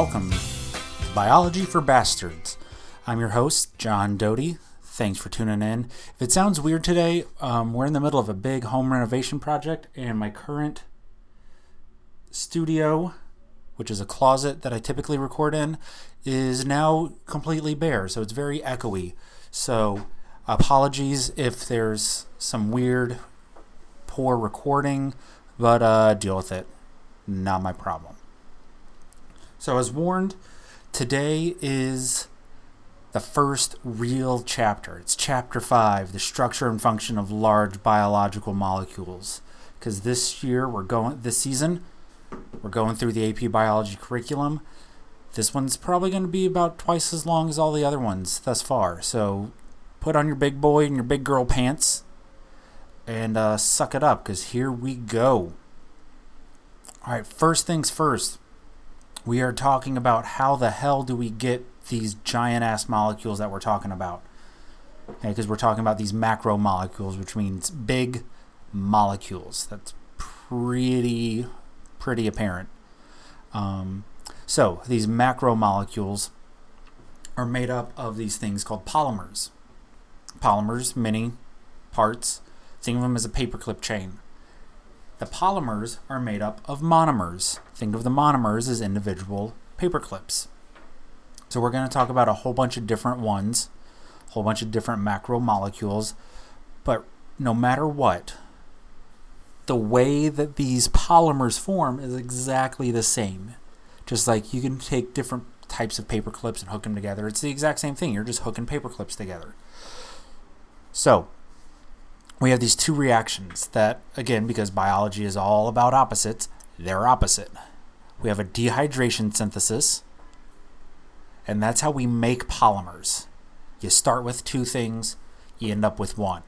Welcome to Biology for Bastards. I'm your host, John Doty. Thanks for tuning in. If it sounds weird today, um, we're in the middle of a big home renovation project, and my current studio, which is a closet that I typically record in, is now completely bare, so it's very echoey. So, apologies if there's some weird, poor recording, but uh, deal with it. Not my problem. So, as warned, today is the first real chapter. It's chapter five, the structure and function of large biological molecules. Because this year we're going, this season, we're going through the AP biology curriculum. This one's probably going to be about twice as long as all the other ones thus far. So put on your big boy and your big girl pants and uh, suck it up because here we go. All right, first things first we are talking about how the hell do we get these giant ass molecules that we're talking about. Because okay, we're talking about these macromolecules, which means big molecules. That's pretty, pretty apparent. Um, so these macromolecules are made up of these things called polymers. Polymers, many parts. Think of them as a paperclip chain. The polymers are made up of monomers. Think of the monomers as individual paperclips. So we're going to talk about a whole bunch of different ones, a whole bunch of different macromolecules, but no matter what, the way that these polymers form is exactly the same. Just like you can take different types of paper clips and hook them together, it's the exact same thing. You're just hooking paper clips together. So, we have these two reactions that, again, because biology is all about opposites, they're opposite. We have a dehydration synthesis, and that's how we make polymers. You start with two things, you end up with one.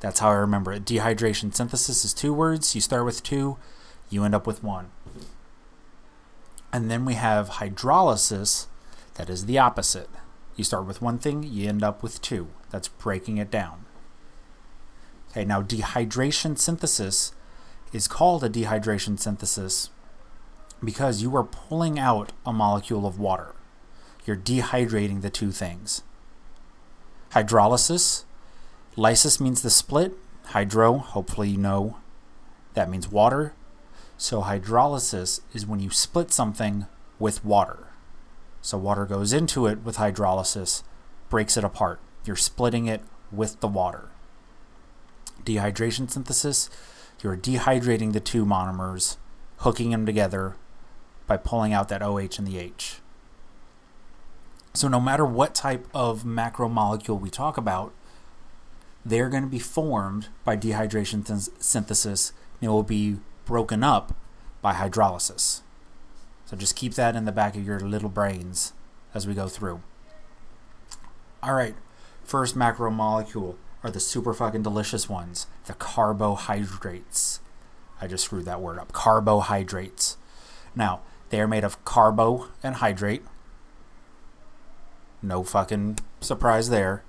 That's how I remember it. Dehydration synthesis is two words. You start with two, you end up with one. And then we have hydrolysis, that is the opposite. You start with one thing, you end up with two. That's breaking it down. Okay, now dehydration synthesis is called a dehydration synthesis because you are pulling out a molecule of water. You're dehydrating the two things. Hydrolysis, lysis means the split, hydro, hopefully you know that means water. So hydrolysis is when you split something with water. So water goes into it with hydrolysis, breaks it apart. You're splitting it with the water dehydration synthesis, you're dehydrating the two monomers, hooking them together by pulling out that OH and the H. So, no matter what type of macromolecule we talk about, they're going to be formed by dehydration th- synthesis and it will be broken up by hydrolysis. So, just keep that in the back of your little brains as we go through. All right, first macromolecule are the super fucking delicious ones, the carbohydrates. I just screwed that word up. Carbohydrates. Now, they are made of carbo and hydrate. No fucking surprise there.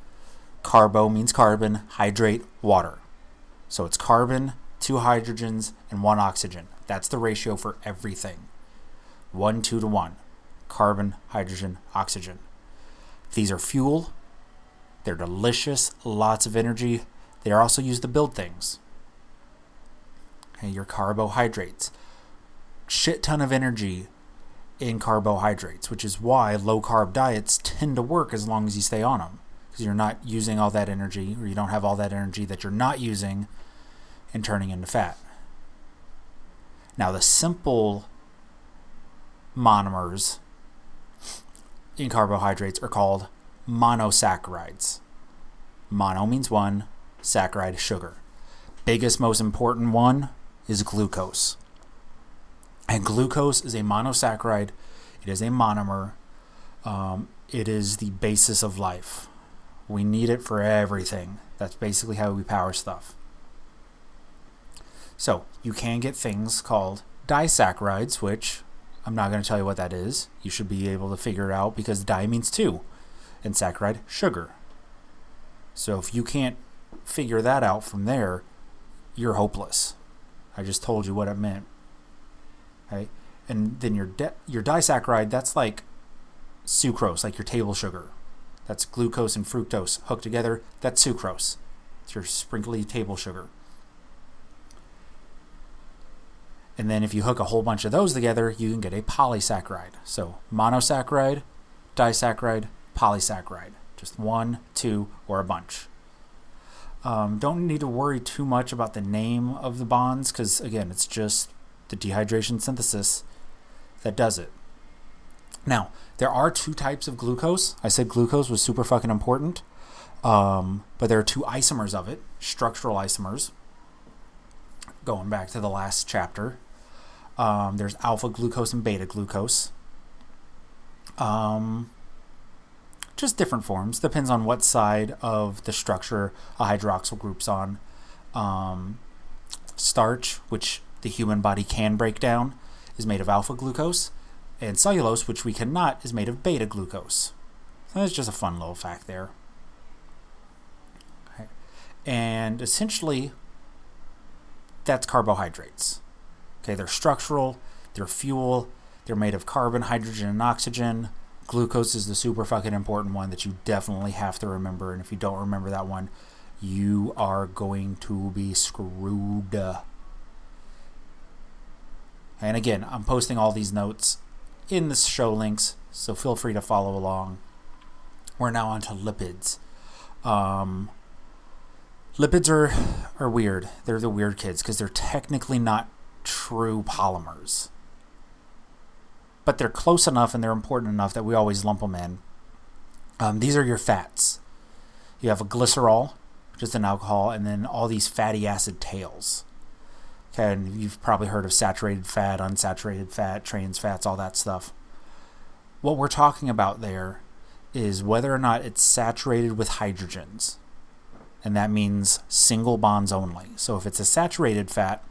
Carbo means carbon, hydrate, water. So it's carbon, two hydrogens, and one oxygen. That's the ratio for everything. One, two to one. Carbon, hydrogen, oxygen. These are fuel, they're delicious, lots of energy. They are also used to build things. Okay, your carbohydrates. Shit ton of energy in carbohydrates, which is why low carb diets tend to work as long as you stay on them. Because you're not using all that energy, or you don't have all that energy that you're not using and turning into fat. Now, the simple monomers in carbohydrates are called monosaccharides. Mono means one, saccharide sugar. Biggest, most important one is glucose. And glucose is a monosaccharide, it is a monomer, um, it is the basis of life. We need it for everything. That's basically how we power stuff. So, you can get things called disaccharides, which I'm not going to tell you what that is. You should be able to figure it out because di means two and saccharide, sugar. So if you can't figure that out from there, you're hopeless. I just told you what it meant. Okay? And then your your disaccharide, that's like sucrose, like your table sugar. That's glucose and fructose hooked together. That's sucrose. It's your sprinkly table sugar. And then if you hook a whole bunch of those together, you can get a polysaccharide. So monosaccharide, disaccharide, polysaccharide. Just one, two, or a bunch. Um, don't need to worry too much about the name of the bonds because, again, it's just the dehydration synthesis that does it. Now, there are two types of glucose. I said glucose was super fucking important, um, but there are two isomers of it, structural isomers. Going back to the last chapter, um, there's alpha glucose and beta glucose. Um, just different forms. Depends on what side of the structure a hydroxyl group's on. Um, starch, which the human body can break down, is made of alpha glucose, and cellulose, which we cannot, is made of beta glucose. So that's just a fun little fact there. Okay. And essentially, that's carbohydrates. Okay, they're structural, they're fuel, they're made of carbon, hydrogen, and oxygen. Glucose is the super fucking important one that you definitely have to remember. And if you don't remember that one, you are going to be screwed. And again, I'm posting all these notes in the show links, so feel free to follow along. We're now on to lipids. Um, lipids are, are weird. They're the weird kids because they're technically not true polymers. But they're close enough and they're important enough that we always lump them in. Um, these are your fats. You have a glycerol, which is an alcohol, and then all these fatty acid tails. Okay, and you've probably heard of saturated fat, unsaturated fat, trans fats, all that stuff. What we're talking about there is whether or not it's saturated with hydrogens. And that means single bonds only. So if it's a saturated fat,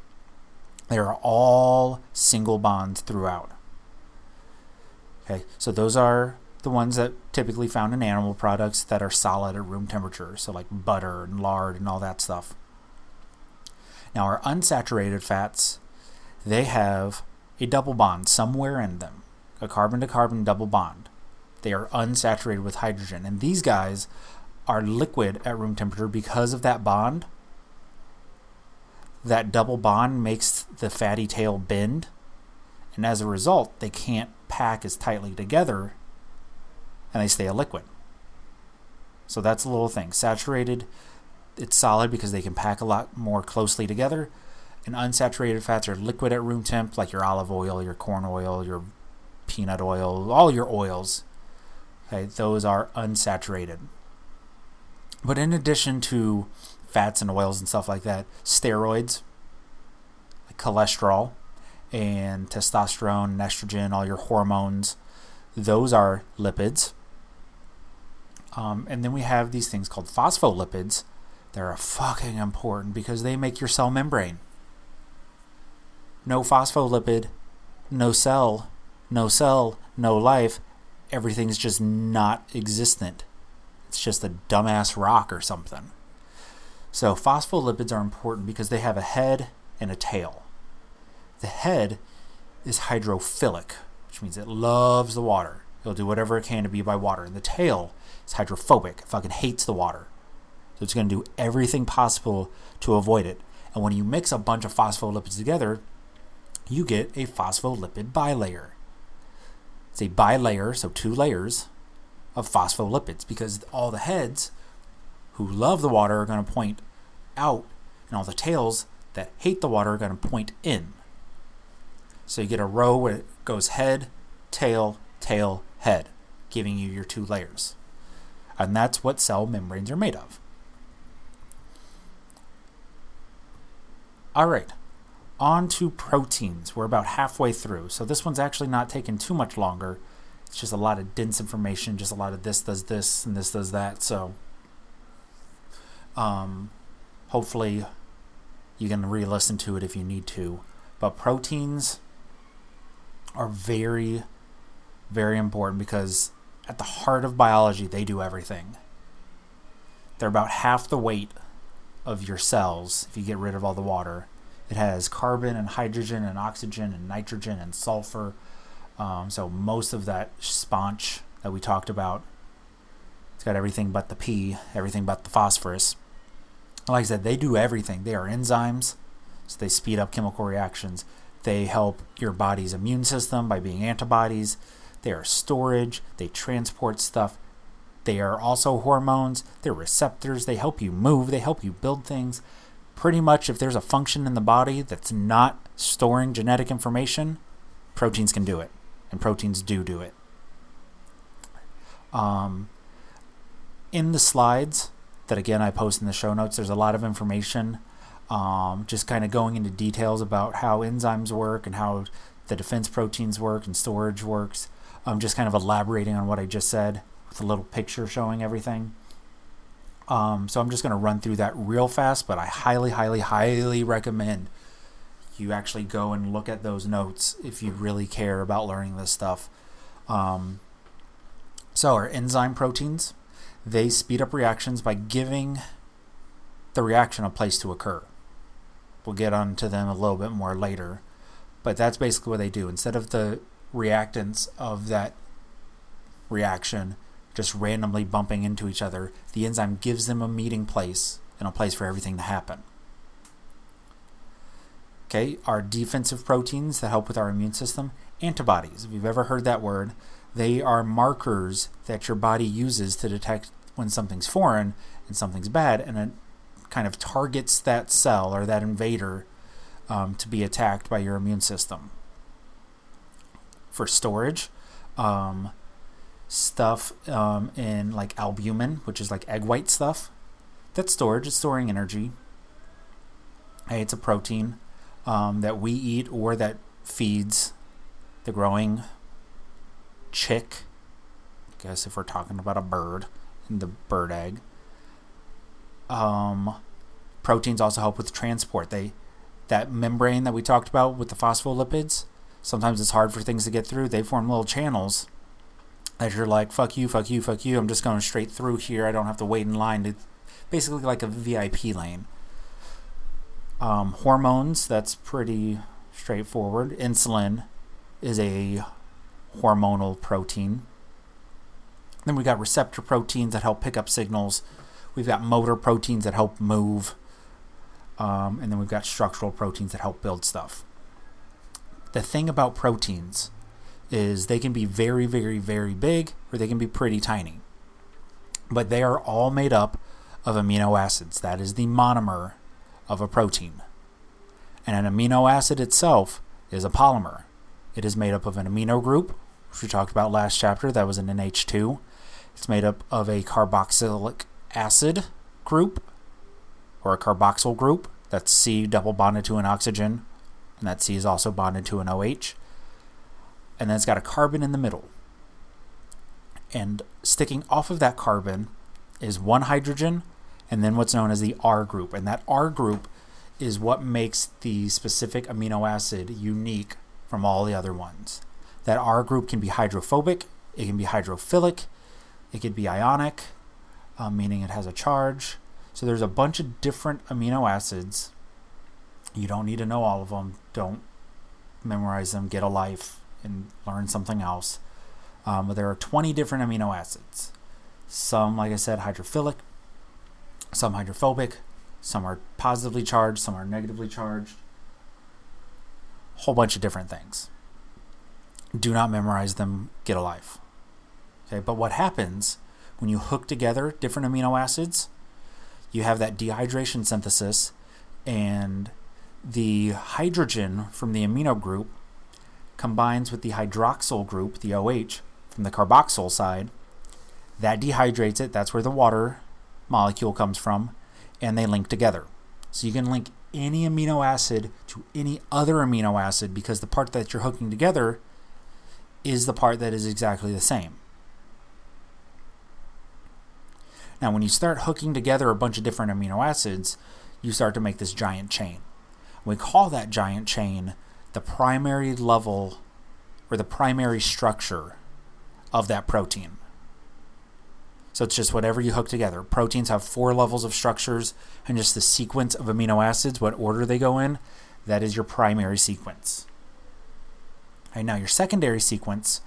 they are all single bonds throughout. Okay, so those are the ones that typically found in animal products that are solid at room temperature, so like butter and lard and all that stuff. Now, our unsaturated fats, they have a double bond somewhere in them, a carbon to carbon double bond. They are unsaturated with hydrogen, and these guys are liquid at room temperature because of that bond. That double bond makes the fatty tail bend, and as a result, they can't pack as tightly together and they stay a liquid. So that's a little thing. Saturated it's solid because they can pack a lot more closely together. And unsaturated fats are liquid at room temp, like your olive oil, your corn oil, your peanut oil, all your oils. Okay, those are unsaturated. But in addition to fats and oils and stuff like that, steroids, like cholesterol, and testosterone and estrogen, all your hormones, those are lipids. Um, and then we have these things called phospholipids, they're fucking important because they make your cell membrane. No phospholipid, no cell, no cell, no life. Everything's just not existent. It's just a dumbass rock or something. So, phospholipids are important because they have a head and a tail. The head is hydrophilic, which means it loves the water. It'll do whatever it can to be by water. And the tail is hydrophobic. It fucking hates the water. So it's going to do everything possible to avoid it. And when you mix a bunch of phospholipids together, you get a phospholipid bilayer. It's a bilayer, so two layers of phospholipids because all the heads who love the water are going to point out, and all the tails that hate the water are going to point in. So you get a row where it goes head, tail, tail, head, giving you your two layers. And that's what cell membranes are made of. All right, on to proteins. We're about halfway through. So this one's actually not taking too much longer. It's just a lot of dense information, just a lot of this does this and this does that. So um, hopefully you can re listen to it if you need to. But proteins are very, very important because at the heart of biology, they do everything. They're about half the weight of your cells if you get rid of all the water, It has carbon and hydrogen and oxygen and nitrogen and sulfur. Um, so most of that sponge that we talked about, it's got everything but the P, everything but the phosphorus. Like I said, they do everything. They are enzymes, so they speed up chemical reactions. They help your body's immune system by being antibodies. They are storage. They transport stuff. They are also hormones. They're receptors. They help you move. They help you build things. Pretty much, if there's a function in the body that's not storing genetic information, proteins can do it. And proteins do do it. Um, in the slides that, again, I post in the show notes, there's a lot of information um, just kind of going into details about how enzymes work and how the defense proteins work and storage works. Um, just kind of elaborating on what I just said with a little picture showing everything. Um, so I'm just going to run through that real fast, but I highly, highly, highly recommend you actually go and look at those notes if you really care about learning this stuff. Um, so our enzyme proteins, they speed up reactions by giving the reaction a place to occur. We'll get onto them a little bit more later, but that's basically what they do. Instead of the reactants of that reaction just randomly bumping into each other, the enzyme gives them a meeting place and a place for everything to happen. Okay, our defensive proteins that help with our immune system, antibodies. If you've ever heard that word, they are markers that your body uses to detect when something's foreign and something's bad, and kind of targets that cell or that invader um, to be attacked by your immune system. For storage, um, stuff um, in like albumin, which is like egg white stuff, that's storage. It's storing energy. Hey, it's a protein um, that we eat or that feeds the growing chick. I guess if we're talking about a bird and the bird egg. Um, proteins also help with transport. They that membrane that we talked about with the phospholipids. Sometimes it's hard for things to get through. They form little channels that you're like, fuck you, fuck you, fuck you. I'm just going straight through here. I don't have to wait in line to basically like a VIP lane. Um, hormones, that's pretty straightforward. Insulin is a hormonal protein. Then we got receptor proteins that help pick up signals. We've got motor proteins that help move. Um, and then we've got structural proteins that help build stuff. The thing about proteins is they can be very, very, very big or they can be pretty tiny. But they are all made up of amino acids. That is the monomer of a protein. And an amino acid itself is a polymer. It is made up of an amino group, which we talked about last chapter. That was an NH2. It's made up of a carboxylic acid group, or a carboxyl group. That's C double bonded to an oxygen, and that C is also bonded to an OH. And then it's got a carbon in the middle. And sticking off of that carbon is one hydrogen, and then what's known as the R group. And that R group is what makes the specific amino acid unique from all the other ones. That R group can be hydrophobic, it can be hydrophilic, it could be ionic, uh, meaning it has a charge. So there's a bunch of different amino acids. You don't need to know all of them. Don't memorize them. Get a life and learn something else. Um, but there are 20 different amino acids. Some, like I said, hydrophilic, some hydrophobic, some are positively charged, some are negatively charged. Whole bunch of different things. Do not memorize them. Get a life. Okay, but what happens when you hook together different amino acids? You have that dehydration synthesis, and the hydrogen from the amino group combines with the hydroxyl group, the OH, from the carboxyl side. That dehydrates it. That's where the water molecule comes from, and they link together. So you can link any amino acid to any other amino acid because the part that you're hooking together is the part that is exactly the same. Now, when you start hooking together a bunch of different amino acids, you start to make this giant chain. We call that giant chain the primary level or the primary structure of that protein. So it's just whatever you hook together. Proteins have four levels of structures, and just the sequence of amino acids, what order they go in, That is your primary sequence. Okay, now, your secondary sequence,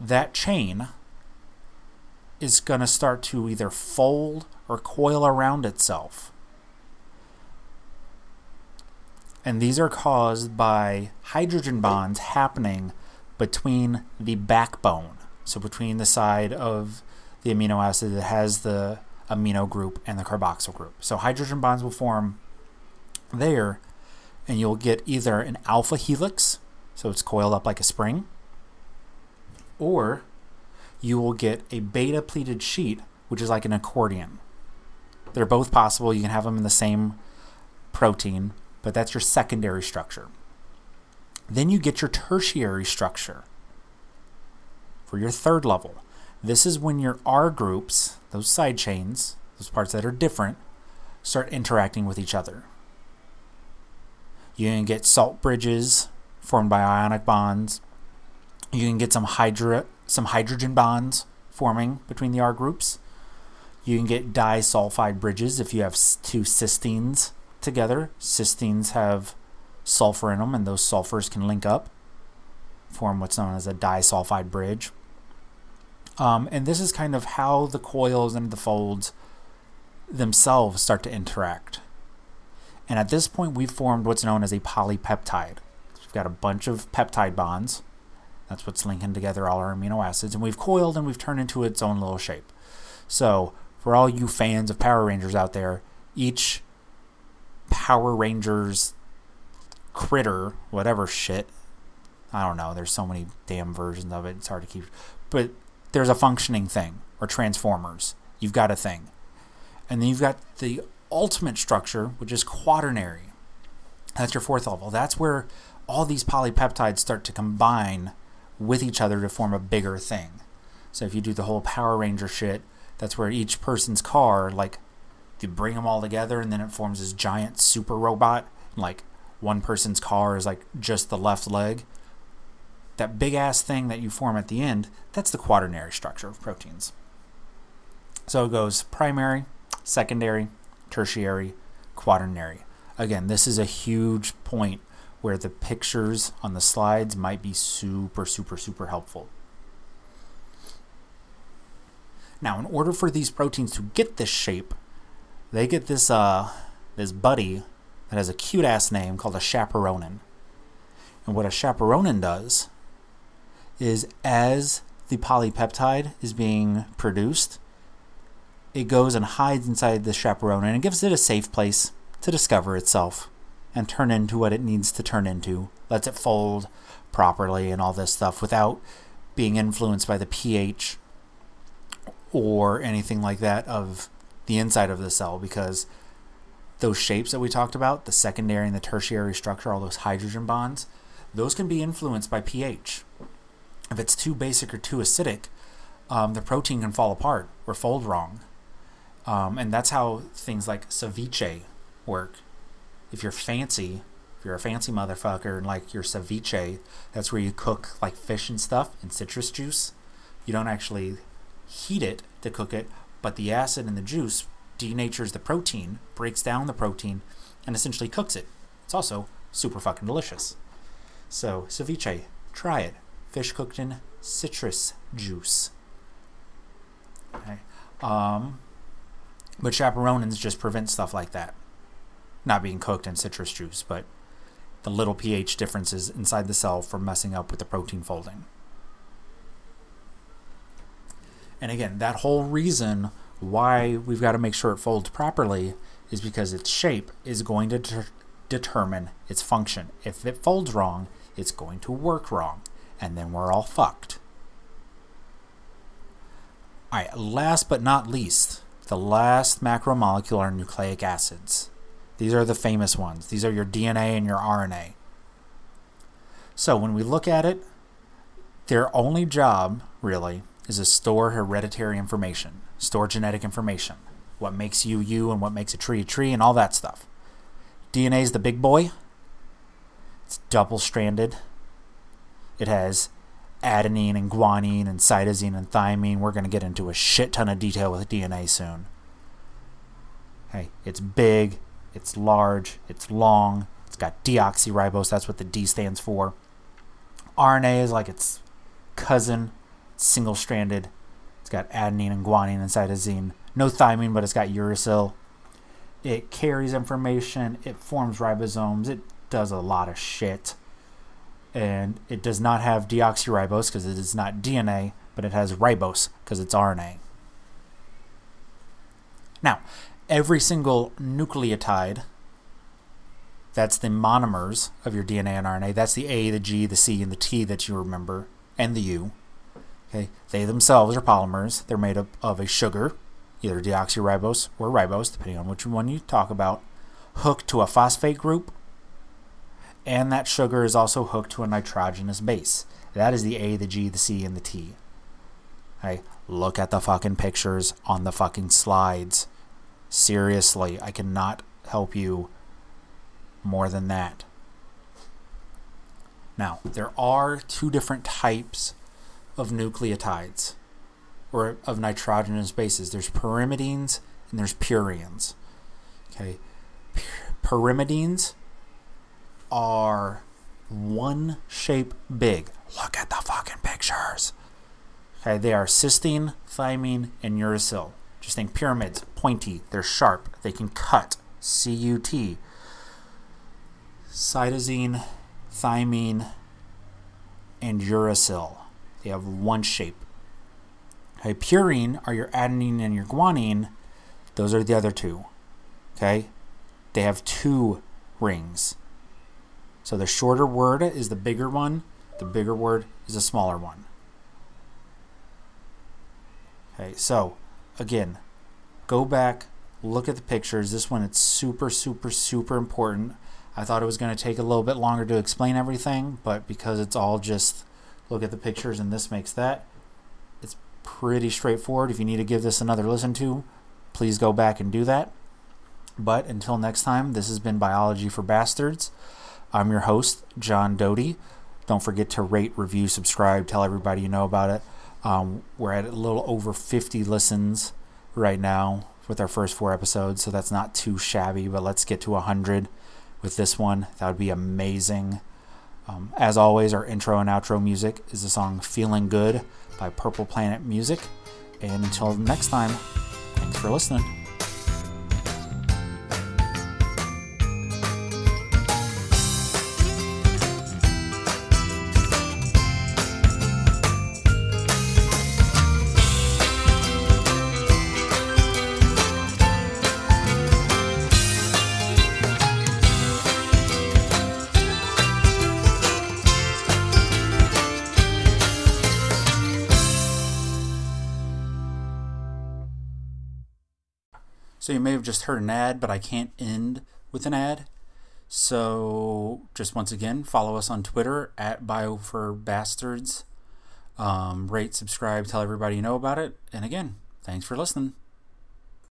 that chain is going to start to either fold or coil around itself. And these are caused by hydrogen bonds happening between the backbone, so between the side of the amino acid that has the amino group and the carboxyl group. So hydrogen bonds will form there, and you'll get either an alpha helix, so it's coiled up like a spring, or you will get a beta pleated sheet, which is like an accordion. They're both possible. You can have them in the same protein, but that's your secondary structure. Then you get your tertiary structure for your third level. This is when your R groups, those side chains, those parts that are different, start interacting with each other. You can get salt bridges formed by ionic bonds. You can get some hydra, some hydrogen bonds forming between the R groups. You can get disulfide bridges if you have two cysteines together. Cysteines have sulfur in them, and those sulfurs can link up, form what's known as a disulfide bridge. Um, and this is kind of how the coils and the folds themselves start to interact. And at this point, we've formed what's known as a polypeptide. So we've got a bunch of peptide bonds. That's what's linking together all our amino acids. And we've coiled and we've turned into its own little shape. So, for all you fans of Power Rangers out there, each Power Rangers critter, whatever shit, I don't know, there's so many damn versions of it, it's hard to keep. But there's a functioning thing, or transformers. You've got a thing. And then you've got the ultimate structure, which is quaternary. That's your fourth level. That's where all these polypeptides start to combine with each other to form a bigger thing. So if you do the whole Power Ranger shit, that's where each person's car, like, you bring them all together and then it forms this giant super robot. Like, one person's car is like just the left leg that big ass thing that you form at the end, that's the quaternary structure of proteins. So it goes primary, secondary, tertiary, quaternary. Again, this is a huge point where the pictures on the slides might be super, super, super helpful. Now, in order for these proteins to get this shape, they get this uh, this buddy that has a cute ass name called a chaperonin. And what a chaperonin does is as the polypeptide is being produced, it goes and hides inside the chaperonin and gives it a safe place to discover itself and turn into what it needs to turn into, lets it fold properly and all this stuff without being influenced by the pH or anything like that of the inside of the cell because those shapes that we talked about, the secondary and the tertiary structure, all those hydrogen bonds, those can be influenced by pH if it's too basic or too acidic, um, the protein can fall apart or fold wrong. Um, and that's how things like ceviche work. If you're fancy, if you're a fancy motherfucker and like your ceviche, that's where you cook like fish and stuff in citrus juice. You don't actually heat it to cook it, but the acid in the juice denatures the protein, breaks down the protein, and essentially cooks it. It's also super fucking delicious. So, ceviche, try it fish cooked in citrus juice. Okay. Um, but chaperonins just prevent stuff like that. Not being cooked in citrus juice, but the little pH differences inside the cell from messing up with the protein folding. And again, that whole reason why we've got to make sure it folds properly is because its shape is going to de- determine its function. If it folds wrong, it's going to work wrong and then we're all fucked. Alright, last but not least, the last macromolecule are nucleic acids. These are the famous ones. These are your DNA and your RNA. So when we look at it, their only job, really, is to store hereditary information, store genetic information, what makes you you and what makes a tree a tree and all that stuff. DNA is the big boy. It's double stranded. It has adenine and guanine and cytosine and thymine. We're going to get into a shit ton of detail with DNA soon. Hey, it's big, it's large, it's long, it's got deoxyribose, that's what the D stands for. RNA is like its cousin, single stranded. It's got adenine and guanine and cytosine. No thymine, but it's got uracil. It carries information, it forms ribosomes, it does a lot of shit. And it does not have deoxyribose because it is not DNA, but it has ribose because it's RNA. Now, every single nucleotide that's the monomers of your DNA and RNA. That's the A, the G, the C, and the T that you remember, and the U. Okay, they themselves are polymers. They're made up of a sugar, either deoxyribose or ribose, depending on which one you talk about, hooked to a phosphate group, and that sugar is also hooked to a nitrogenous base. That is the A, the G, the C, and the T. Okay, look at the fucking pictures on the fucking slides. Seriously, I cannot help you more than that. Now, there are two different types of nucleotides or of nitrogenous bases. There's pyrimidines and there's purines. Okay. Pyrimidines are one shape big. Look at the fucking pictures. Okay, they are cysteine, thymine, and uracil. Just think pyramids, pointy, they're sharp, they can cut. C U T cytosine, thymine, and uracil. They have one shape. Okay, purine are your adenine and your guanine. Those are the other two. Okay? They have two rings. So the shorter word is the bigger one, the bigger word is the smaller one. Okay, so again, go back, look at the pictures. This one it's super, super, super important. I thought it was going to take a little bit longer to explain everything, but because it's all just look at the pictures and this makes that, it's pretty straightforward. If you need to give this another listen to, please go back and do that. But until next time, this has been Biology for Bastards. I'm your host, John Doty. Don't forget to rate, review, subscribe, tell everybody you know about it. Um, we're at a little over 50 listens right now with our first four episodes, so that's not too shabby, but let's get to 100 with this one. That would be amazing. Um, as always, our intro and outro music is the song Feeling Good by Purple Planet Music. And until next time, thanks for listening. Have just heard an ad, but I can't end with an ad. So just once again, follow us on Twitter at Bio for Bastards. Um, rate, subscribe, tell everybody you know about it. And again, thanks for listening.